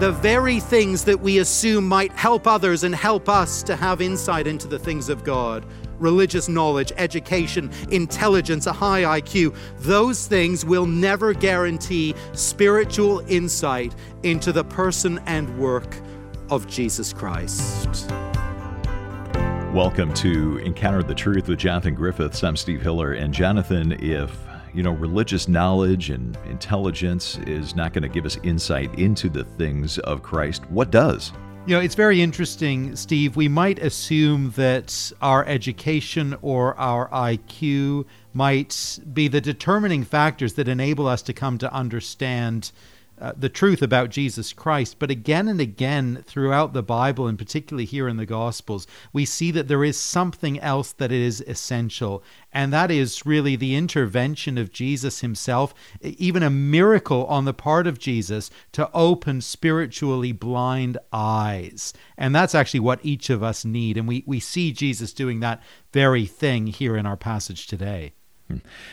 the very things that we assume might help others and help us to have insight into the things of God religious knowledge, education, intelligence, a high IQ those things will never guarantee spiritual insight into the person and work of Jesus Christ. Welcome to Encounter the Truth with Jonathan Griffiths. I'm Steve Hiller. And Jonathan, if you know, religious knowledge and intelligence is not going to give us insight into the things of Christ. What does? You know, it's very interesting, Steve. We might assume that our education or our IQ might be the determining factors that enable us to come to understand uh, the truth about Jesus Christ. But again and again throughout the Bible, and particularly here in the Gospels, we see that there is something else that is essential, and that is really the intervention of Jesus himself, even a miracle on the part of Jesus to open spiritually blind eyes. And that's actually what each of us need. And we, we see Jesus doing that very thing here in our passage today.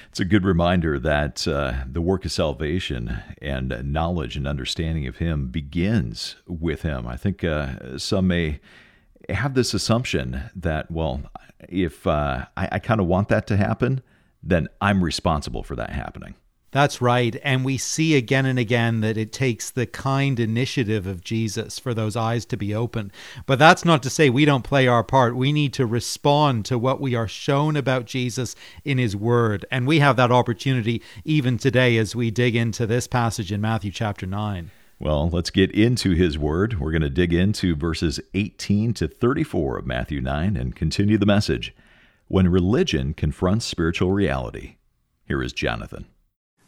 It's a good reminder that uh, the work of salvation and knowledge and understanding of Him begins with Him. I think uh, some may have this assumption that, well, if uh, I, I kind of want that to happen, then I'm responsible for that happening. That's right. And we see again and again that it takes the kind initiative of Jesus for those eyes to be open. But that's not to say we don't play our part. We need to respond to what we are shown about Jesus in his word. And we have that opportunity even today as we dig into this passage in Matthew chapter 9. Well, let's get into his word. We're going to dig into verses 18 to 34 of Matthew 9 and continue the message. When religion confronts spiritual reality, here is Jonathan.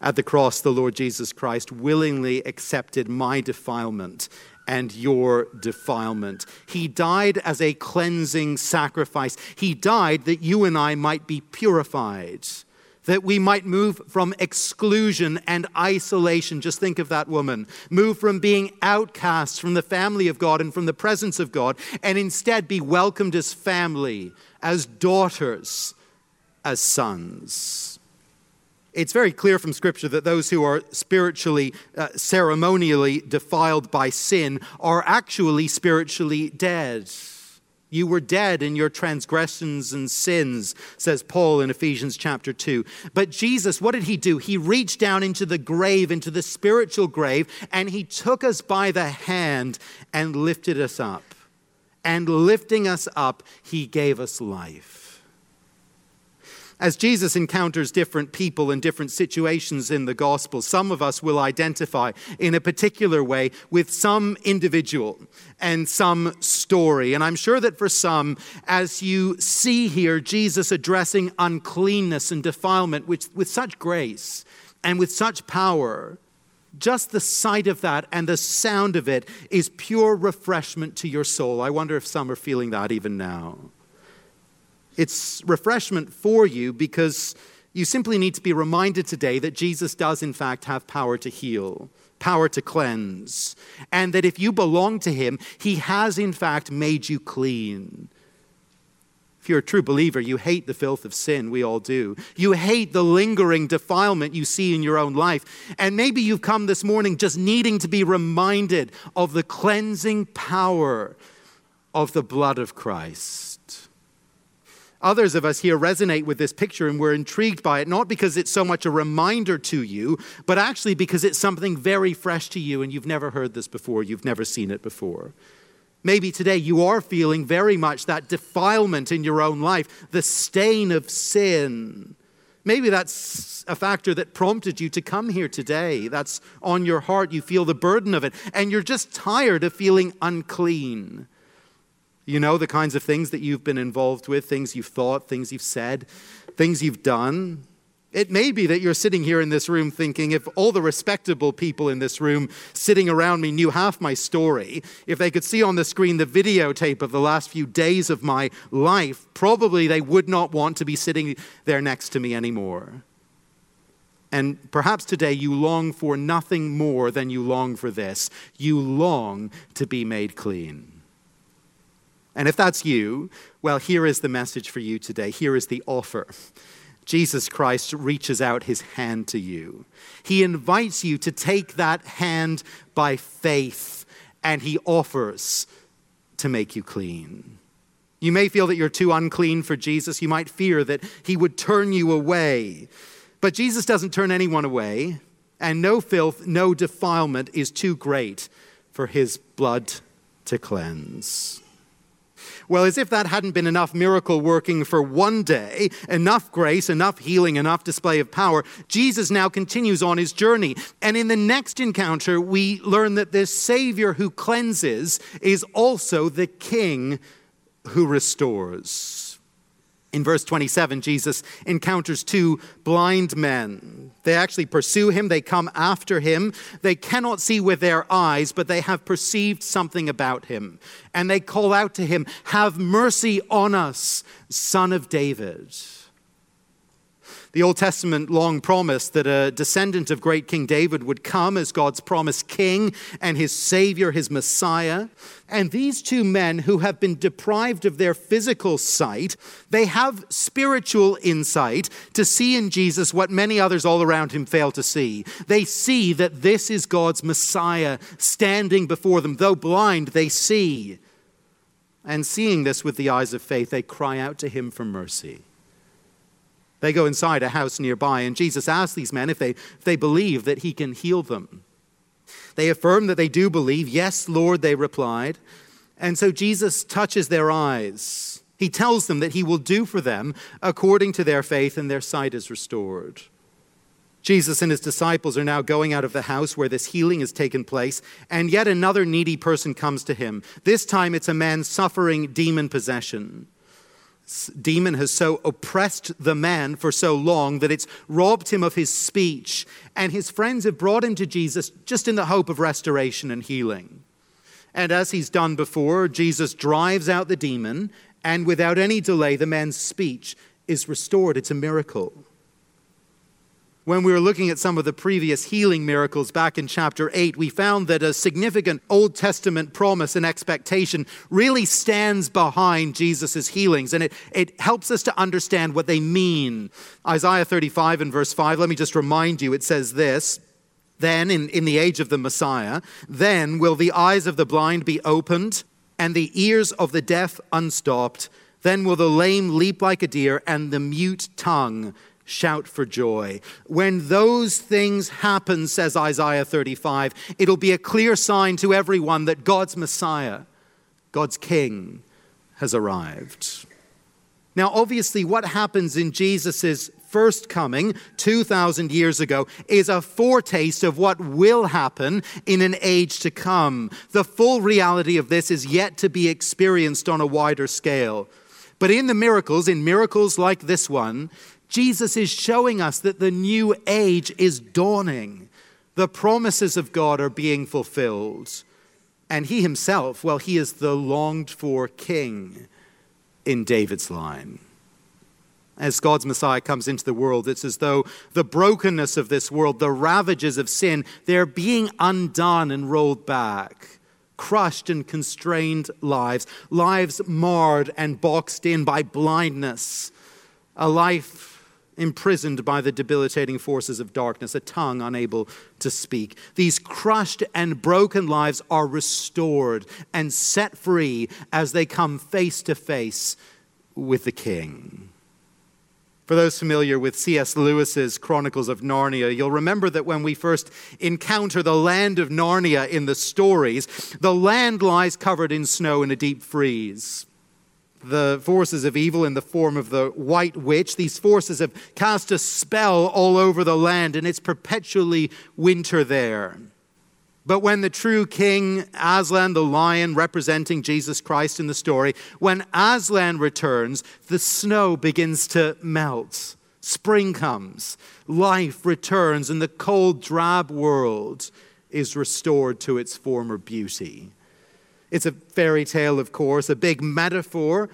At the cross, the Lord Jesus Christ willingly accepted my defilement and your defilement. He died as a cleansing sacrifice. He died that you and I might be purified, that we might move from exclusion and isolation. Just think of that woman. Move from being outcasts from the family of God and from the presence of God, and instead be welcomed as family, as daughters, as sons. It's very clear from Scripture that those who are spiritually, uh, ceremonially defiled by sin are actually spiritually dead. You were dead in your transgressions and sins, says Paul in Ephesians chapter 2. But Jesus, what did he do? He reached down into the grave, into the spiritual grave, and he took us by the hand and lifted us up. And lifting us up, he gave us life. As Jesus encounters different people in different situations in the gospel, some of us will identify in a particular way with some individual and some story. And I'm sure that for some, as you see here Jesus addressing uncleanness and defilement with, with such grace and with such power, just the sight of that and the sound of it is pure refreshment to your soul. I wonder if some are feeling that even now. It's refreshment for you because you simply need to be reminded today that Jesus does, in fact, have power to heal, power to cleanse, and that if you belong to Him, He has, in fact, made you clean. If you're a true believer, you hate the filth of sin. We all do. You hate the lingering defilement you see in your own life. And maybe you've come this morning just needing to be reminded of the cleansing power of the blood of Christ. Others of us here resonate with this picture and we're intrigued by it, not because it's so much a reminder to you, but actually because it's something very fresh to you and you've never heard this before, you've never seen it before. Maybe today you are feeling very much that defilement in your own life, the stain of sin. Maybe that's a factor that prompted you to come here today. That's on your heart. You feel the burden of it, and you're just tired of feeling unclean. You know the kinds of things that you've been involved with, things you've thought, things you've said, things you've done. It may be that you're sitting here in this room thinking, if all the respectable people in this room sitting around me knew half my story, if they could see on the screen the videotape of the last few days of my life, probably they would not want to be sitting there next to me anymore. And perhaps today you long for nothing more than you long for this. You long to be made clean. And if that's you, well, here is the message for you today. Here is the offer. Jesus Christ reaches out his hand to you. He invites you to take that hand by faith and he offers to make you clean. You may feel that you're too unclean for Jesus. You might fear that he would turn you away. But Jesus doesn't turn anyone away, and no filth, no defilement is too great for his blood to cleanse. Well, as if that hadn't been enough miracle working for one day, enough grace, enough healing, enough display of power, Jesus now continues on his journey. And in the next encounter, we learn that this Savior who cleanses is also the King who restores. In verse 27, Jesus encounters two blind men. They actually pursue him, they come after him. They cannot see with their eyes, but they have perceived something about him. And they call out to him, Have mercy on us, son of David. The Old Testament long promised that a descendant of great King David would come as God's promised king and his savior, his Messiah. And these two men who have been deprived of their physical sight, they have spiritual insight to see in Jesus what many others all around him fail to see. They see that this is God's Messiah standing before them. Though blind, they see. And seeing this with the eyes of faith, they cry out to him for mercy. They go inside a house nearby, and Jesus asks these men if they, if they believe that he can heal them. They affirm that they do believe. Yes, Lord, they replied. And so Jesus touches their eyes. He tells them that he will do for them according to their faith, and their sight is restored. Jesus and his disciples are now going out of the house where this healing has taken place, and yet another needy person comes to him. This time it's a man suffering demon possession demon has so oppressed the man for so long that it's robbed him of his speech. And his friends have brought him to Jesus just in the hope of restoration and healing. And as he's done before, Jesus drives out the demon, and without any delay, the man's speech is restored. It's a miracle when we were looking at some of the previous healing miracles back in chapter 8, we found that a significant Old Testament promise and expectation really stands behind Jesus' healings, and it, it helps us to understand what they mean. Isaiah 35 and verse 5, let me just remind you, it says this. Then, in, in the age of the Messiah, then will the eyes of the blind be opened and the ears of the deaf unstopped. Then will the lame leap like a deer and the mute tongue shout for joy. When those things happen, says Isaiah 35, it'll be a clear sign to everyone that God's Messiah, God's King, has arrived. Now, obviously, what happens in Jesus' first coming 2,000 years ago is a foretaste of what will happen in an age to come. The full reality of this is yet to be experienced on a wider scale. But in the miracles, in miracles like this one, Jesus is showing us that the new age is dawning. The promises of God are being fulfilled. And he himself, well, he is the longed for king in David's line. As God's Messiah comes into the world, it's as though the brokenness of this world, the ravages of sin, they're being undone and rolled back. Crushed and constrained lives, lives marred and boxed in by blindness, a life imprisoned by the debilitating forces of darkness, a tongue unable to speak. These crushed and broken lives are restored and set free as they come face to face with the King. For those familiar with C.S. Lewis's Chronicles of Narnia, you'll remember that when we first encounter the land of Narnia in the stories, the land lies covered in snow in a deep freeze the forces of evil in the form of the white witch. These forces have cast a spell all over the land, and it's perpetually winter there. But when the true king, Aslan the lion, representing Jesus Christ in the story, when Aslan returns, the snow begins to melt. Spring comes, life returns, and the cold, drab world is restored to its former beauty. It's a fairy tale, of course, a big metaphor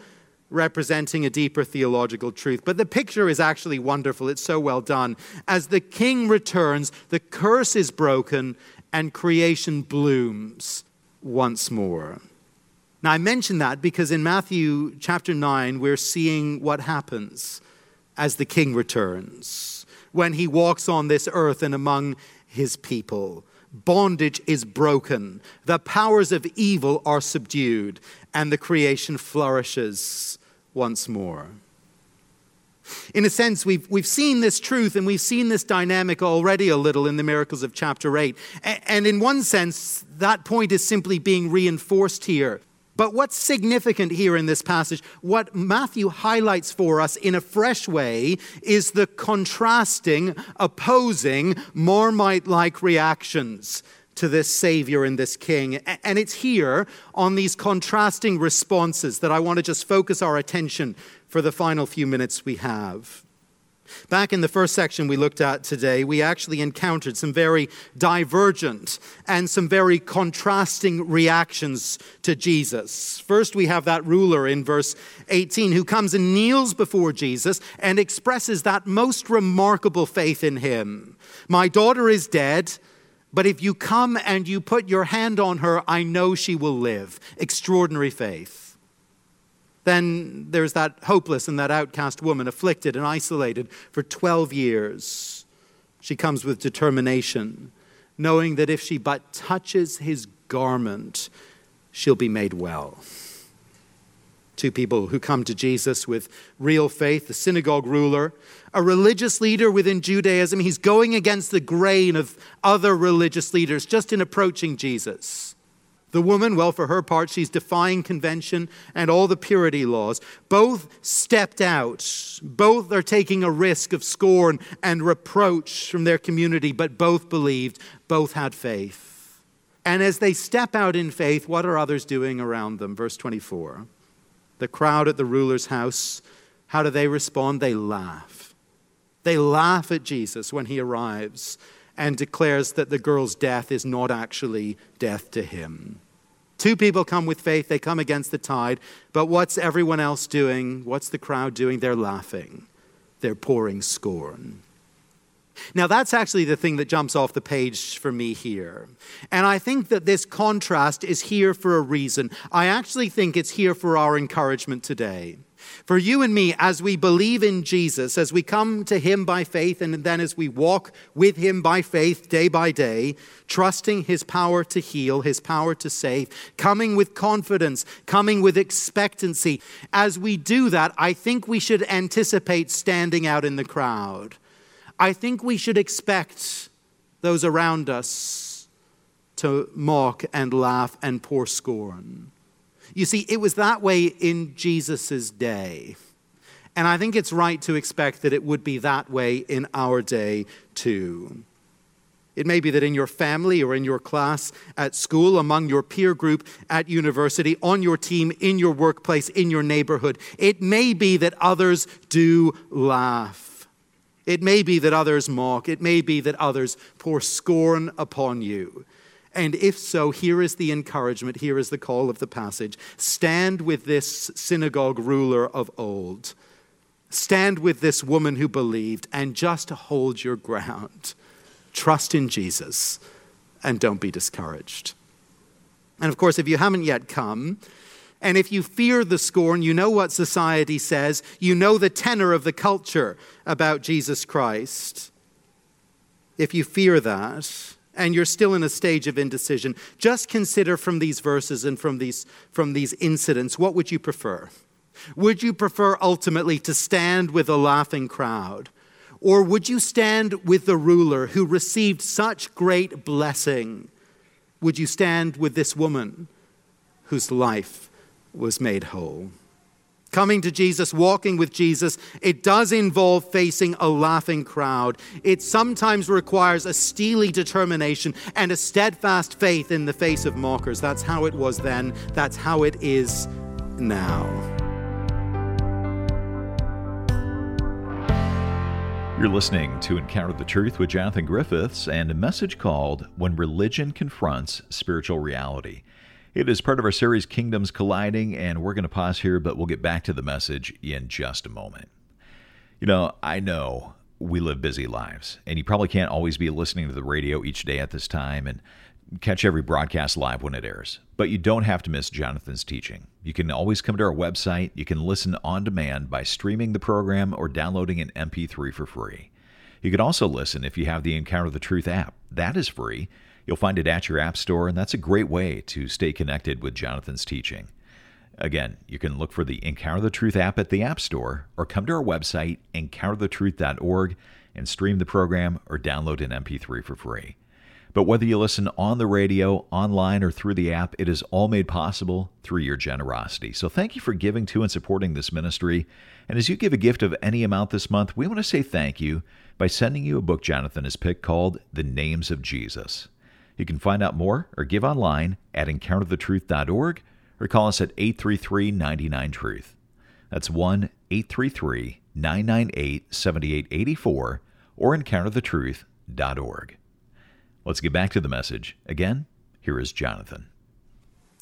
representing a deeper theological truth. But the picture is actually wonderful. It's so well done. As the king returns, the curse is broken and creation blooms once more. Now, I mention that because in Matthew chapter 9, we're seeing what happens as the king returns when he walks on this earth and among his people bondage is broken, the powers of evil are subdued, and the creation flourishes once more. In a sense, we've, we've seen this truth and we've seen this dynamic already a little in the miracles of chapter 8. And in one sense, that point is simply being reinforced here. But what's significant here in this passage, what Matthew highlights for us in a fresh way, is the contrasting, opposing, Marmite like reactions to this Savior and this King. And it's here on these contrasting responses that I want to just focus our attention for the final few minutes we have. Back in the first section we looked at today, we actually encountered some very divergent and some very contrasting reactions to Jesus. First, we have that ruler in verse 18 who comes and kneels before Jesus and expresses that most remarkable faith in him. My daughter is dead, but if you come and you put your hand on her, I know she will live. Extraordinary faith. Then there's that hopeless and that outcast woman, afflicted and isolated for 12 years. She comes with determination, knowing that if she but touches his garment, she'll be made well. Two people who come to Jesus with real faith the synagogue ruler, a religious leader within Judaism. He's going against the grain of other religious leaders just in approaching Jesus. The woman, well, for her part, she's defying convention and all the purity laws. Both stepped out. Both are taking a risk of scorn and reproach from their community, but both believed, both had faith. And as they step out in faith, what are others doing around them? Verse 24. The crowd at the ruler's house, how do they respond? They laugh. They laugh at Jesus when he arrives and declares that the girl's death is not actually death to him. Two people come with faith, they come against the tide. But what's everyone else doing? What's the crowd doing? They're laughing, they're pouring scorn. Now, that's actually the thing that jumps off the page for me here. And I think that this contrast is here for a reason. I actually think it's here for our encouragement today. For you and me, as we believe in Jesus, as we come to Him by faith, and then as we walk with Him by faith day by day, trusting His power to heal, His power to save, coming with confidence, coming with expectancy, as we do that, I think we should anticipate standing out in the crowd. I think we should expect those around us to mock and laugh and pour scorn. You see, it was that way in Jesus' day. And I think it's right to expect that it would be that way in our day too. It may be that in your family or in your class, at school, among your peer group, at university, on your team, in your workplace, in your neighborhood, it may be that others do laugh. It may be that others mock. It may be that others pour scorn upon you. And if so, here is the encouragement, here is the call of the passage stand with this synagogue ruler of old. Stand with this woman who believed and just hold your ground. Trust in Jesus and don't be discouraged. And of course, if you haven't yet come, and if you fear the scorn, you know what society says, you know the tenor of the culture about Jesus Christ. If you fear that, and you're still in a stage of indecision, just consider from these verses and from these, from these incidents what would you prefer? Would you prefer ultimately to stand with a laughing crowd? Or would you stand with the ruler who received such great blessing? Would you stand with this woman whose life was made whole? Coming to Jesus, walking with Jesus, it does involve facing a laughing crowd. It sometimes requires a steely determination and a steadfast faith in the face of mockers. That's how it was then, that's how it is now. You're listening to Encounter the Truth with Jonathan Griffiths and a message called When Religion Confronts Spiritual Reality. It is part of our series Kingdoms Colliding, and we're going to pause here, but we'll get back to the message in just a moment. You know, I know we live busy lives, and you probably can't always be listening to the radio each day at this time and catch every broadcast live when it airs. But you don't have to miss Jonathan's teaching. You can always come to our website. You can listen on demand by streaming the program or downloading an MP3 for free. You can also listen if you have the Encounter the Truth app. That is free You'll find it at your App Store, and that's a great way to stay connected with Jonathan's teaching. Again, you can look for the Encounter the Truth app at the App Store or come to our website, encounterthetruth.org, and stream the program or download an MP3 for free. But whether you listen on the radio, online, or through the app, it is all made possible through your generosity. So thank you for giving to and supporting this ministry. And as you give a gift of any amount this month, we want to say thank you by sending you a book Jonathan has picked called The Names of Jesus. You can find out more or give online at encounterthetruth.org or call us at 833 99 Truth. That's 1 833 998 7884 or encounterthetruth.org. Let's get back to the message. Again, here is Jonathan.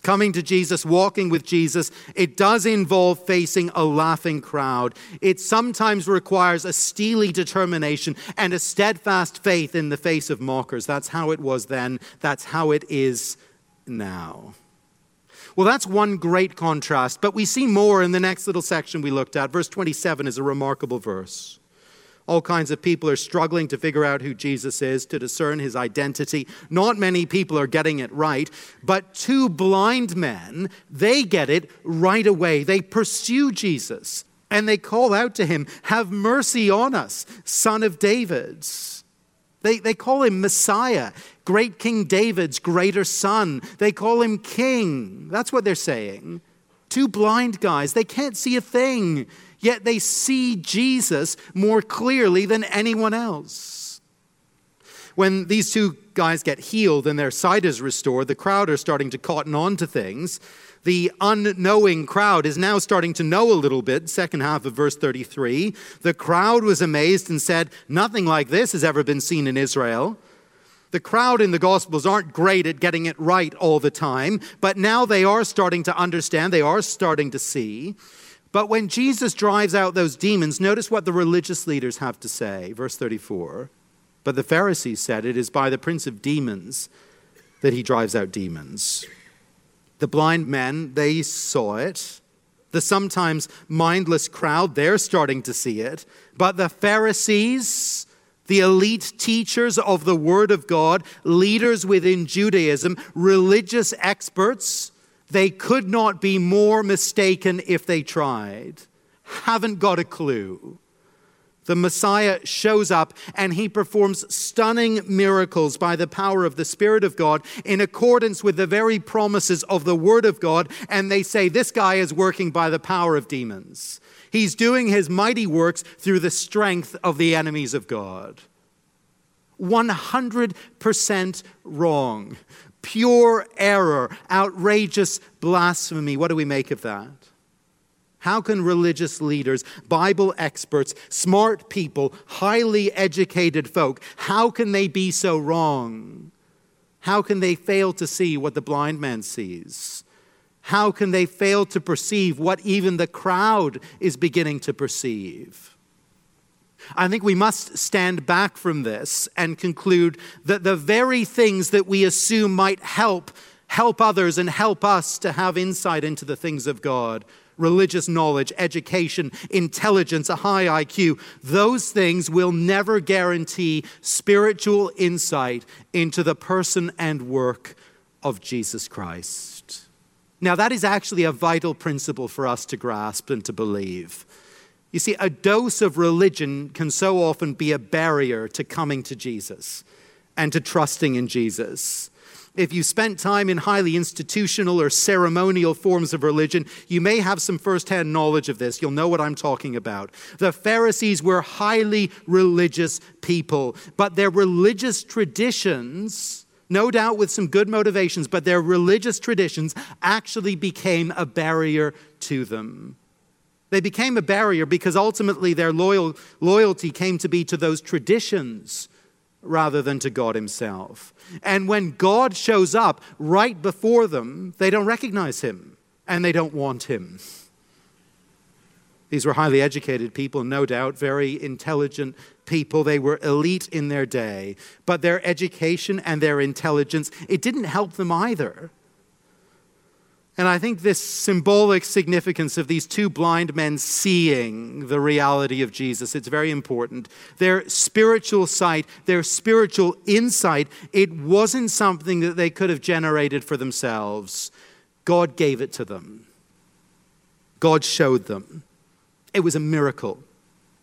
Coming to Jesus, walking with Jesus, it does involve facing a laughing crowd. It sometimes requires a steely determination and a steadfast faith in the face of mockers. That's how it was then, that's how it is now. Well, that's one great contrast, but we see more in the next little section we looked at. Verse 27 is a remarkable verse. All kinds of people are struggling to figure out who Jesus is, to discern his identity. Not many people are getting it right, but two blind men, they get it right away. They pursue Jesus and they call out to him, Have mercy on us, son of David. They, they call him Messiah, great King David's greater son. They call him king. That's what they're saying. Two blind guys, they can't see a thing yet they see Jesus more clearly than anyone else. When these two guys get healed and their sight is restored, the crowd are starting to cotton on to things. The unknowing crowd is now starting to know a little bit. Second half of verse 33. The crowd was amazed and said, Nothing like this has ever been seen in Israel. The crowd in the Gospels aren't great at getting it right all the time, but now they are starting to understand, they are starting to see. But when Jesus drives out those demons, notice what the religious leaders have to say. Verse 34. But the Pharisees said, It is by the prince of demons that he drives out demons. The blind men, they saw it. The sometimes mindless crowd, they're starting to see it. But the Pharisees, the elite teachers of the Word of God, leaders within Judaism, religious experts, they could not be more mistaken if they tried. Haven't got a clue. The Messiah shows up and he performs stunning miracles by the power of the Spirit of God in accordance with the very promises of the Word of God. And they say, This guy is working by the power of demons. He's doing his mighty works through the strength of the enemies of God. 100% wrong pure error, outrageous blasphemy. What do we make of that? How can religious leaders, Bible experts, smart people, highly educated folk, how can they be so wrong? How can they fail to see what the blind man sees? How can they fail to perceive what even the crowd is beginning to perceive? I think we must stand back from this and conclude that the very things that we assume might help help others and help us to have insight into the things of God religious knowledge, education, intelligence, a high IQ those things will never guarantee spiritual insight into the person and work of Jesus Christ. Now, that is actually a vital principle for us to grasp and to believe. You see, a dose of religion can so often be a barrier to coming to Jesus and to trusting in Jesus. If you spent time in highly institutional or ceremonial forms of religion, you may have some firsthand knowledge of this. You'll know what I'm talking about. The Pharisees were highly religious people, but their religious traditions, no doubt with some good motivations, but their religious traditions actually became a barrier to them. They became a barrier because ultimately their loyal, loyalty came to be to those traditions rather than to God Himself. And when God shows up right before them, they don't recognize Him and they don't want Him. These were highly educated people, no doubt, very intelligent people. They were elite in their day. But their education and their intelligence, it didn't help them either. And I think this symbolic significance of these two blind men seeing the reality of Jesus, it's very important. Their spiritual sight, their spiritual insight, it wasn't something that they could have generated for themselves. God gave it to them. God showed them. It was a miracle.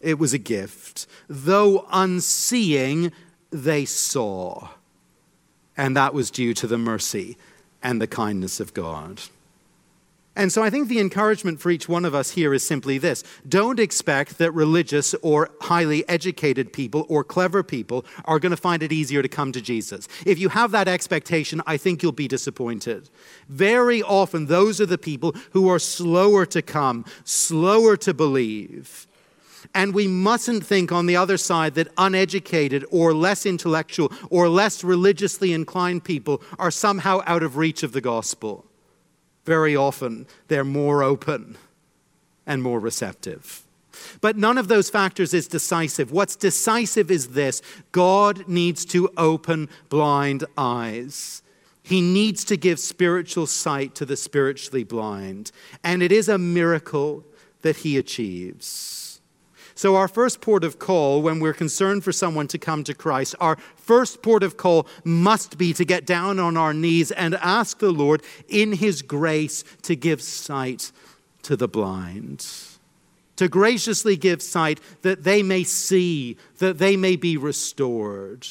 It was a gift. Though unseeing, they saw. And that was due to the mercy and the kindness of God. And so I think the encouragement for each one of us here is simply this don't expect that religious or highly educated people or clever people are going to find it easier to come to Jesus. If you have that expectation, I think you'll be disappointed. Very often, those are the people who are slower to come, slower to believe. And we mustn't think on the other side that uneducated or less intellectual or less religiously inclined people are somehow out of reach of the gospel very often they're more open and more receptive. But none of those factors is decisive. What's decisive is this God needs to open blind eyes. He needs to give spiritual sight to the spiritually blind. And it is a miracle that he achieves. So, our first port of call when we're concerned for someone to come to Christ, our first port of call must be to get down on our knees and ask the Lord in His grace to give sight to the blind. To graciously give sight that they may see, that they may be restored.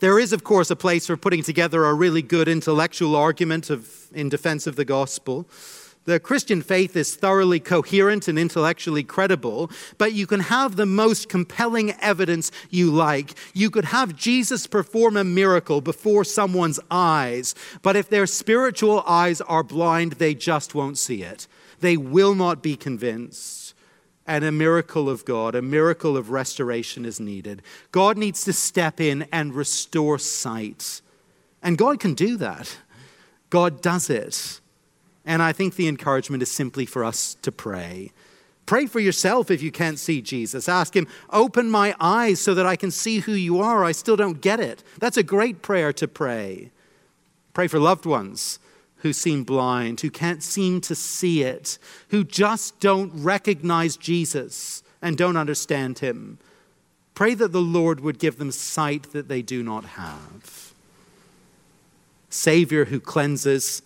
There is, of course, a place for putting together a really good intellectual argument of, in defense of the gospel. The Christian faith is thoroughly coherent and intellectually credible, but you can have the most compelling evidence you like. You could have Jesus perform a miracle before someone's eyes, but if their spiritual eyes are blind, they just won't see it. They will not be convinced. And a miracle of God, a miracle of restoration is needed. God needs to step in and restore sight. And God can do that. God does it. And I think the encouragement is simply for us to pray. Pray for yourself if you can't see Jesus. Ask Him, open my eyes so that I can see who you are. I still don't get it. That's a great prayer to pray. Pray for loved ones who seem blind, who can't seem to see it, who just don't recognize Jesus and don't understand Him. Pray that the Lord would give them sight that they do not have. Savior who cleanses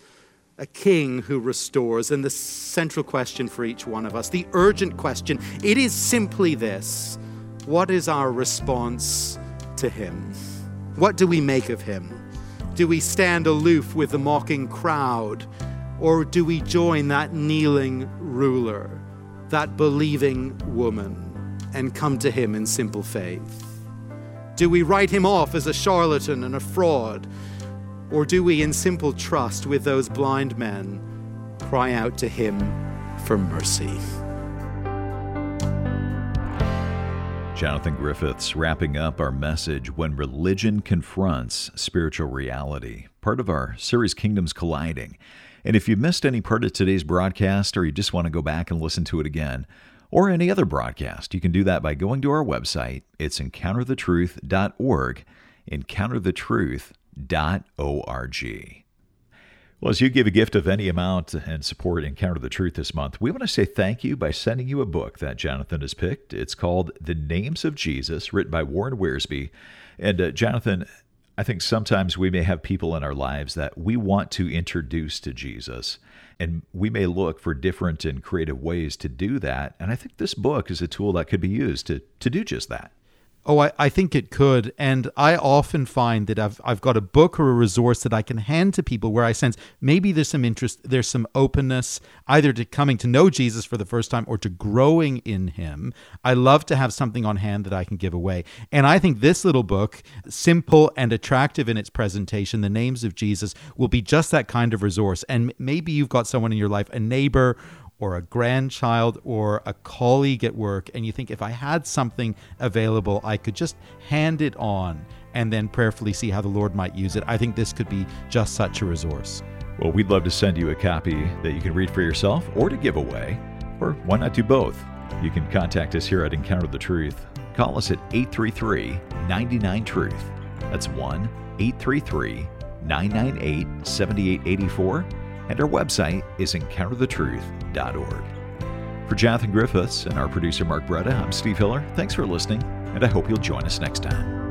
a king who restores. And the central question for each one of us, the urgent question, it is simply this What is our response to him? What do we make of him? Do we stand aloof with the mocking crowd? Or do we join that kneeling ruler, that believing woman, and come to him in simple faith? Do we write him off as a charlatan and a fraud? Or do we, in simple trust with those blind men, cry out to Him for mercy? Jonathan Griffiths wrapping up our message When Religion Confronts Spiritual Reality, part of our series Kingdoms Colliding. And if you missed any part of today's broadcast or you just want to go back and listen to it again, or any other broadcast, you can do that by going to our website. It's encounterthetruth.org, encounterthetruth.org org. Well, as you give a gift of any amount and support Encounter the Truth this month, we want to say thank you by sending you a book that Jonathan has picked. It's called The Names of Jesus, written by Warren Wiersbe. And uh, Jonathan, I think sometimes we may have people in our lives that we want to introduce to Jesus, and we may look for different and creative ways to do that. And I think this book is a tool that could be used to, to do just that. Oh, I, I think it could. And I often find that I've, I've got a book or a resource that I can hand to people where I sense maybe there's some interest, there's some openness, either to coming to know Jesus for the first time or to growing in him. I love to have something on hand that I can give away. And I think this little book, simple and attractive in its presentation, The Names of Jesus, will be just that kind of resource. And maybe you've got someone in your life, a neighbor or a grandchild or a colleague at work, and you think if I had something available, I could just hand it on and then prayerfully see how the Lord might use it, I think this could be just such a resource. Well, we'd love to send you a copy that you can read for yourself or to give away, or why not do both? You can contact us here at Encounter the Truth. Call us at 833 99 Truth. That's 1 833 998 7884 and our website is encounterthetruth.org. For Jonathan Griffiths and our producer Mark Bretta, I'm Steve Hiller. Thanks for listening, and I hope you'll join us next time.